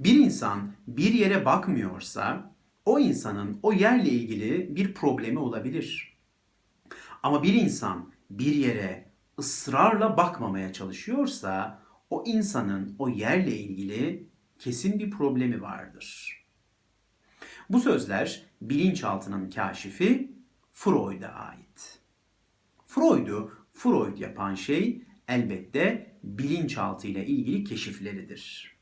Bir insan bir yere bakmıyorsa o insanın o yerle ilgili bir problemi olabilir. Ama bir insan bir yere ısrarla bakmamaya çalışıyorsa o insanın o yerle ilgili kesin bir problemi vardır. Bu sözler bilinçaltının kaşifi Freud'a ait. Freud'u Freud yapan şey elbette bilinçaltı ile ilgili keşifleridir.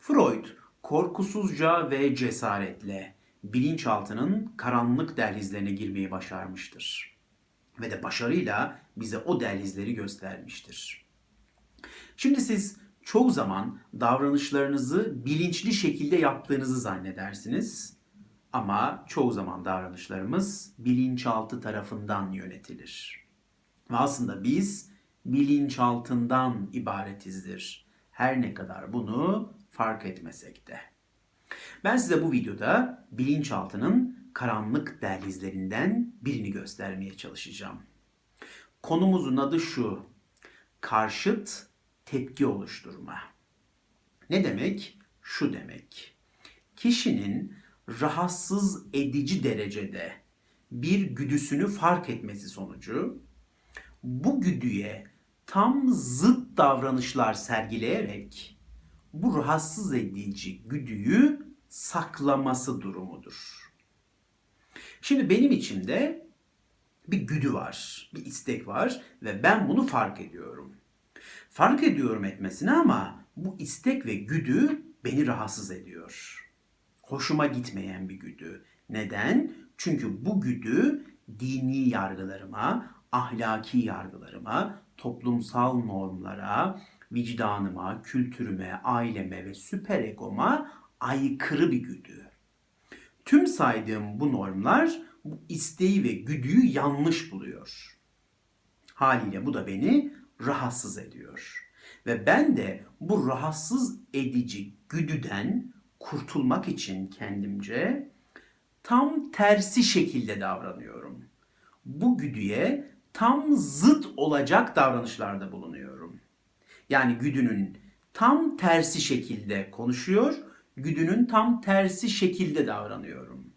Freud korkusuzca ve cesaretle bilinçaltının karanlık dehlizlerine girmeyi başarmıştır. Ve de başarıyla bize o dehlizleri göstermiştir. Şimdi siz çoğu zaman davranışlarınızı bilinçli şekilde yaptığınızı zannedersiniz. Ama çoğu zaman davranışlarımız bilinçaltı tarafından yönetilir. Ve aslında biz bilinçaltından ibaretizdir. Her ne kadar bunu fark etmesek de. Ben size bu videoda bilinçaltının karanlık dehlizlerinden birini göstermeye çalışacağım. Konumuzun adı şu. Karşıt tepki oluşturma. Ne demek? Şu demek. Kişinin rahatsız edici derecede bir güdüsünü fark etmesi sonucu bu güdüye tam zıt davranışlar sergileyerek bu rahatsız edici güdüyü saklaması durumudur. Şimdi benim içimde bir güdü var, bir istek var ve ben bunu fark ediyorum. Fark ediyorum etmesine ama bu istek ve güdü beni rahatsız ediyor. Hoşuma gitmeyen bir güdü. Neden? Çünkü bu güdü dini yargılarıma, ahlaki yargılarıma, toplumsal normlara, vicdanıma, kültürüme, aileme ve süper egoma aykırı bir güdü. Tüm saydığım bu normlar bu isteği ve güdüyü yanlış buluyor. Haliyle bu da beni rahatsız ediyor. Ve ben de bu rahatsız edici güdüden kurtulmak için kendimce tam tersi şekilde davranıyorum. Bu güdüye tam zıt olacak davranışlarda bulunuyorum. Yani güdünün tam tersi şekilde konuşuyor, güdünün tam tersi şekilde davranıyorum.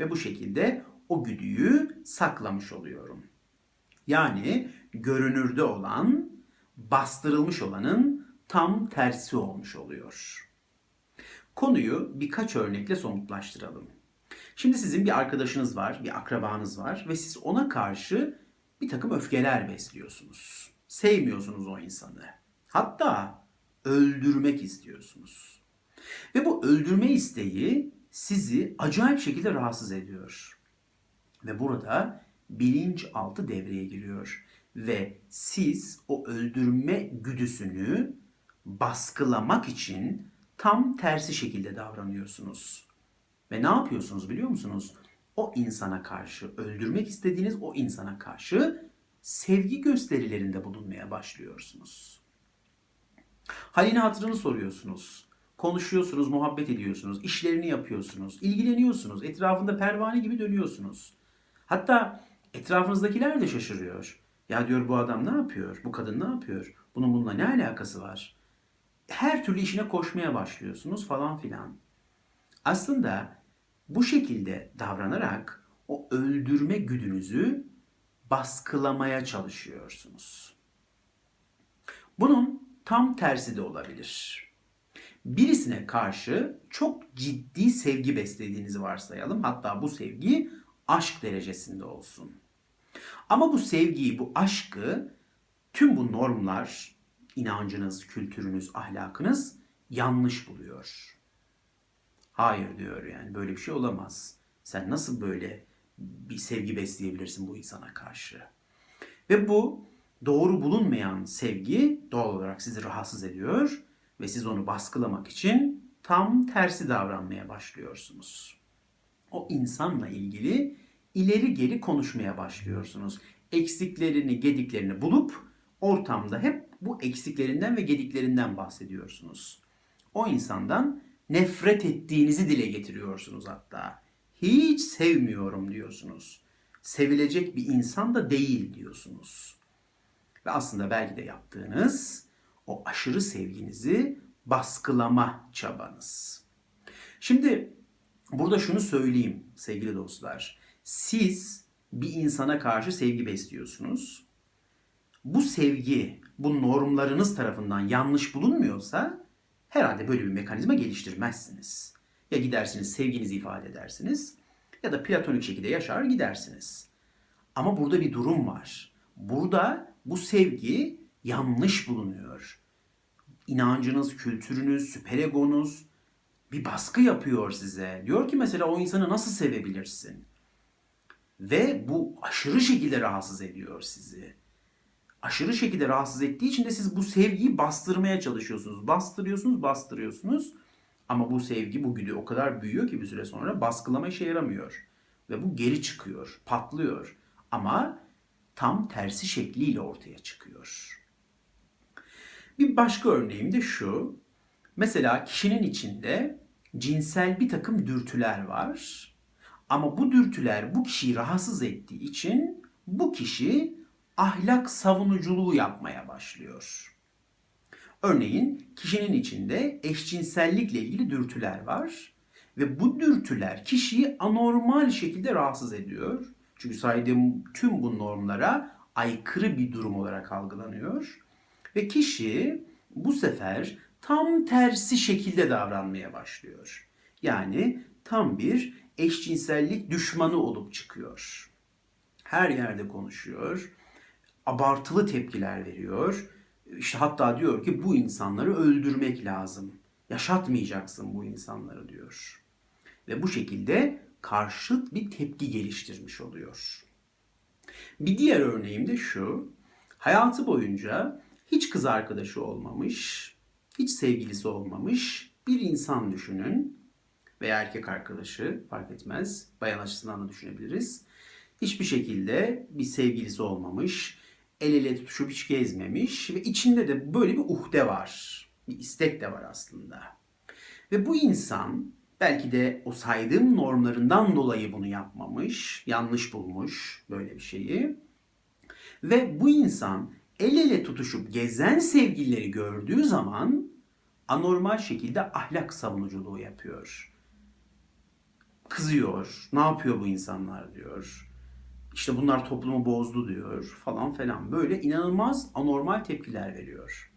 Ve bu şekilde o güdüyü saklamış oluyorum. Yani görünürde olan, bastırılmış olanın tam tersi olmuş oluyor. Konuyu birkaç örnekle somutlaştıralım. Şimdi sizin bir arkadaşınız var, bir akrabanız var ve siz ona karşı bir takım öfkeler besliyorsunuz. Sevmiyorsunuz o insanı. Hatta öldürmek istiyorsunuz. Ve bu öldürme isteği sizi acayip şekilde rahatsız ediyor. Ve burada bilinçaltı devreye giriyor ve siz o öldürme güdüsünü baskılamak için tam tersi şekilde davranıyorsunuz. Ve ne yapıyorsunuz biliyor musunuz? O insana karşı, öldürmek istediğiniz o insana karşı sevgi gösterilerinde bulunmaya başlıyorsunuz. Halini hatırını soruyorsunuz. Konuşuyorsunuz, muhabbet ediyorsunuz, işlerini yapıyorsunuz, ilgileniyorsunuz, etrafında pervane gibi dönüyorsunuz. Hatta etrafınızdakiler de şaşırıyor. Ya diyor bu adam ne yapıyor? Bu kadın ne yapıyor? Bunun bununla ne alakası var? Her türlü işine koşmaya başlıyorsunuz falan filan. Aslında bu şekilde davranarak o öldürme güdünüzü baskılamaya çalışıyorsunuz. Bunun tam tersi de olabilir. Birisine karşı çok ciddi sevgi beslediğinizi varsayalım. Hatta bu sevgi aşk derecesinde olsun. Ama bu sevgiyi, bu aşkı tüm bu normlar, inancınız, kültürünüz, ahlakınız yanlış buluyor. Hayır diyor yani böyle bir şey olamaz. Sen nasıl böyle bir sevgi besleyebilirsin bu insana karşı? Ve bu doğru bulunmayan sevgi doğal olarak sizi rahatsız ediyor ve siz onu baskılamak için tam tersi davranmaya başlıyorsunuz. O insanla ilgili ileri geri konuşmaya başlıyorsunuz. Eksiklerini, gediklerini bulup ortamda hep bu eksiklerinden ve gediklerinden bahsediyorsunuz. O insandan nefret ettiğinizi dile getiriyorsunuz hatta. Hiç sevmiyorum diyorsunuz. Sevilecek bir insan da değil diyorsunuz. Ve aslında belki de yaptığınız o aşırı sevginizi baskılama çabanız. Şimdi burada şunu söyleyeyim sevgili dostlar. Siz bir insana karşı sevgi besliyorsunuz. Bu sevgi, bu normlarınız tarafından yanlış bulunmuyorsa herhalde böyle bir mekanizma geliştirmezsiniz. Ya gidersiniz sevginizi ifade edersiniz ya da platonik şekilde yaşar gidersiniz. Ama burada bir durum var. Burada bu sevgi yanlış bulunuyor. İnancınız, kültürünüz, süperegonuz bir baskı yapıyor size. Diyor ki mesela o insanı nasıl sevebilirsin? Ve bu aşırı şekilde rahatsız ediyor sizi. Aşırı şekilde rahatsız ettiği için de siz bu sevgiyi bastırmaya çalışıyorsunuz. Bastırıyorsunuz, bastırıyorsunuz. Ama bu sevgi, bu güdü o kadar büyüyor ki bir süre sonra baskılama işe yaramıyor. Ve bu geri çıkıyor, patlıyor. Ama tam tersi şekliyle ortaya çıkıyor. Bir başka örneğim de şu. Mesela kişinin içinde cinsel bir takım dürtüler var. Ama bu dürtüler bu kişiyi rahatsız ettiği için bu kişi ahlak savunuculuğu yapmaya başlıyor. Örneğin kişinin içinde eşcinsellikle ilgili dürtüler var ve bu dürtüler kişiyi anormal şekilde rahatsız ediyor. Çünkü saydığım tüm bu normlara aykırı bir durum olarak algılanıyor. Ve kişi bu sefer tam tersi şekilde davranmaya başlıyor. Yani tam bir eşcinsellik düşmanı olup çıkıyor. Her yerde konuşuyor. Abartılı tepkiler veriyor. İşte hatta diyor ki bu insanları öldürmek lazım. Yaşatmayacaksın bu insanları diyor. Ve bu şekilde karşıt bir tepki geliştirmiş oluyor. Bir diğer örneğim de şu. Hayatı boyunca hiç kız arkadaşı olmamış, hiç sevgilisi olmamış bir insan düşünün veya erkek arkadaşı fark etmez. Bayan açısından da düşünebiliriz. Hiçbir şekilde bir sevgilisi olmamış, el ele tutuşup hiç gezmemiş ve içinde de böyle bir uhde var. Bir istek de var aslında. Ve bu insan belki de o saydığım normlarından dolayı bunu yapmamış, yanlış bulmuş böyle bir şeyi. Ve bu insan el ele tutuşup gezen sevgilileri gördüğü zaman anormal şekilde ahlak savunuculuğu yapıyor. Kızıyor. Ne yapıyor bu insanlar diyor. İşte bunlar toplumu bozdu diyor falan falan. Böyle inanılmaz anormal tepkiler veriyor.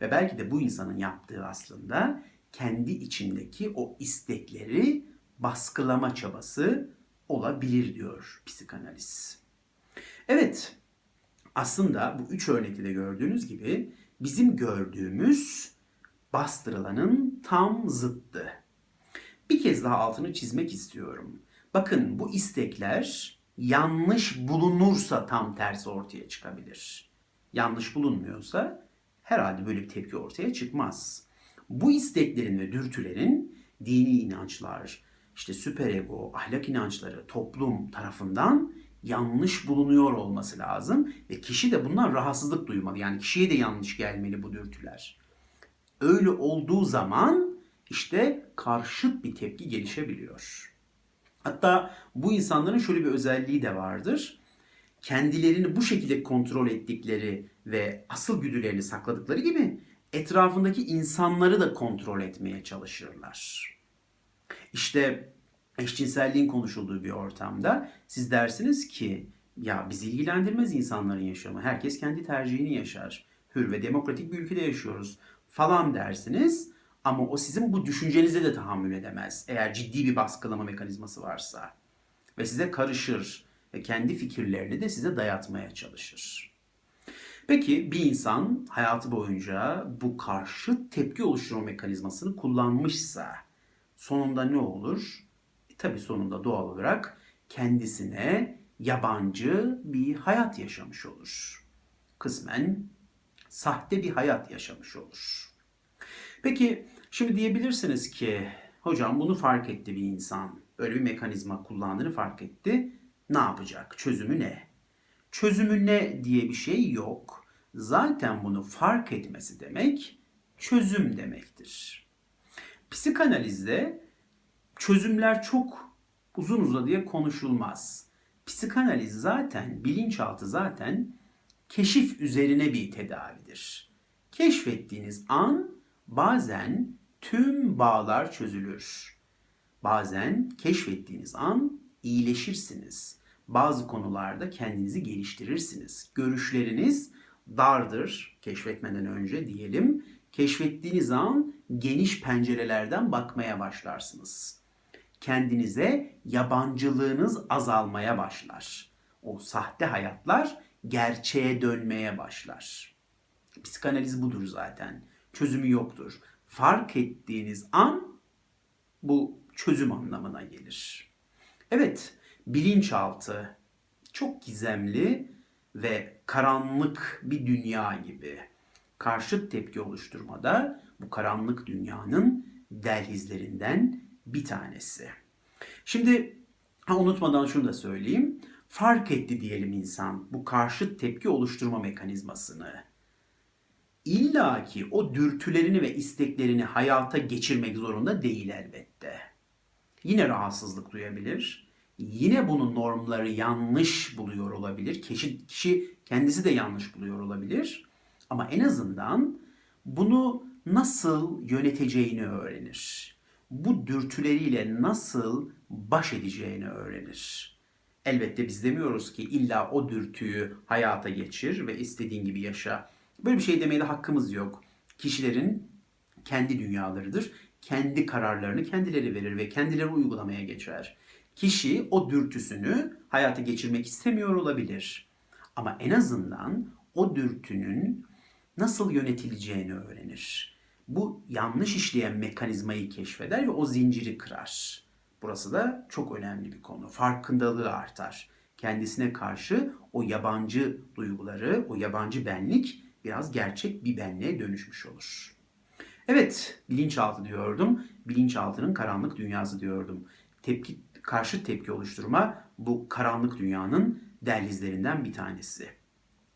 Ve belki de bu insanın yaptığı aslında kendi içindeki o istekleri baskılama çabası olabilir diyor psikanaliz. Evet, aslında bu üç örnekte de gördüğünüz gibi bizim gördüğümüz bastırılanın tam zıttı. Bir kez daha altını çizmek istiyorum. Bakın bu istekler yanlış bulunursa tam tersi ortaya çıkabilir. Yanlış bulunmuyorsa herhalde böyle bir tepki ortaya çıkmaz. Bu isteklerin ve dürtülerin dini inançlar, işte süperego, ahlak inançları toplum tarafından yanlış bulunuyor olması lazım ve kişi de bundan rahatsızlık duymalı. Yani kişiye de yanlış gelmeli bu dürtüler. Öyle olduğu zaman işte karşıt bir tepki gelişebiliyor. Hatta bu insanların şöyle bir özelliği de vardır. Kendilerini bu şekilde kontrol ettikleri ve asıl güdülerini sakladıkları gibi etrafındaki insanları da kontrol etmeye çalışırlar. İşte eşcinselliğin konuşulduğu bir ortamda siz dersiniz ki ya bizi ilgilendirmez insanların yaşamı. Herkes kendi tercihini yaşar. Hür ve demokratik bir ülkede yaşıyoruz falan dersiniz. Ama o sizin bu düşüncenize de tahammül edemez. Eğer ciddi bir baskılama mekanizması varsa. Ve size karışır. Ve kendi fikirlerini de size dayatmaya çalışır. Peki bir insan hayatı boyunca bu karşı tepki oluşturma mekanizmasını kullanmışsa sonunda ne olur? E, tabii sonunda doğal olarak kendisine yabancı bir hayat yaşamış olur. Kısmen sahte bir hayat yaşamış olur. Peki şimdi diyebilirsiniz ki hocam bunu fark etti bir insan. Böyle bir mekanizma kullandığını fark etti. Ne yapacak? Çözümü ne? Çözümü ne diye bir şey yok. Zaten bunu fark etmesi demek çözüm demektir. Psikanalizde çözümler çok uzun uzadıya konuşulmaz. Psikanaliz zaten, bilinçaltı zaten keşif üzerine bir tedavidir. Keşfettiğiniz an bazen tüm bağlar çözülür. Bazen keşfettiğiniz an iyileşirsiniz. Bazı konularda kendinizi geliştirirsiniz. Görüşleriniz dardır keşfetmeden önce diyelim. Keşfettiğiniz an geniş pencerelerden bakmaya başlarsınız. Kendinize yabancılığınız azalmaya başlar. O sahte hayatlar gerçeğe dönmeye başlar. Psikanaliz budur zaten. Çözümü yoktur. Fark ettiğiniz an bu çözüm anlamına gelir. Evet, bilinçaltı çok gizemli ve karanlık bir dünya gibi. Karşıt tepki oluşturmada bu karanlık dünyanın dehlizlerinden bir tanesi. Şimdi ha, unutmadan şunu da söyleyeyim. Fark etti diyelim insan bu karşıt tepki oluşturma mekanizmasını. İlla ki o dürtülerini ve isteklerini hayata geçirmek zorunda değil elbette. Yine rahatsızlık duyabilir. Yine bunun normları yanlış buluyor olabilir. Kişi, kişi kendisi de yanlış buluyor olabilir. Ama en azından bunu nasıl yöneteceğini öğrenir. Bu dürtüleriyle nasıl baş edeceğini öğrenir. Elbette biz demiyoruz ki illa o dürtüyü hayata geçir ve istediğin gibi yaşa. Böyle bir şey demeye de hakkımız yok. Kişilerin kendi dünyalarıdır. Kendi kararlarını kendileri verir ve kendileri uygulamaya geçer. Kişi o dürtüsünü hayata geçirmek istemiyor olabilir. Ama en azından o dürtünün nasıl yönetileceğini öğrenir. Bu yanlış işleyen mekanizmayı keşfeder ve o zinciri kırar. Burası da çok önemli bir konu. Farkındalığı artar. Kendisine karşı o yabancı duyguları, o yabancı benlik biraz gerçek bir benliğe dönüşmüş olur. Evet, bilinçaltı diyordum. Bilinçaltının karanlık dünyası diyordum. Tepki, karşı tepki oluşturma bu karanlık dünyanın dehlizlerinden bir tanesi.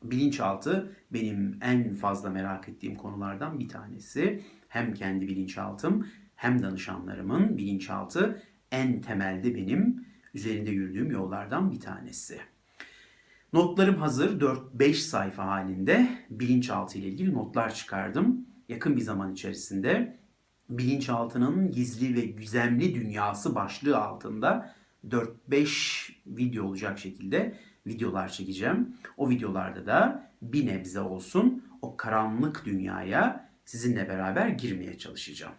Bilinçaltı benim en fazla merak ettiğim konulardan bir tanesi. Hem kendi bilinçaltım hem danışanlarımın bilinçaltı en temelde benim üzerinde yürüdüğüm yollardan bir tanesi. Notlarım hazır 4-5 sayfa halinde bilinçaltı ile ilgili notlar çıkardım. Yakın bir zaman içerisinde bilinçaltının gizli ve güzemli dünyası başlığı altında 4-5 video olacak şekilde videolar çekeceğim. O videolarda da bir nebze olsun o karanlık dünyaya sizinle beraber girmeye çalışacağım.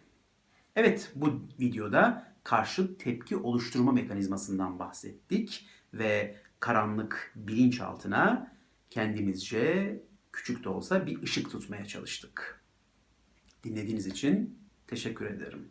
Evet bu videoda karşıt tepki oluşturma mekanizmasından bahsettik ve karanlık bilinçaltına kendimizce küçük de olsa bir ışık tutmaya çalıştık. Dinlediğiniz için teşekkür ederim.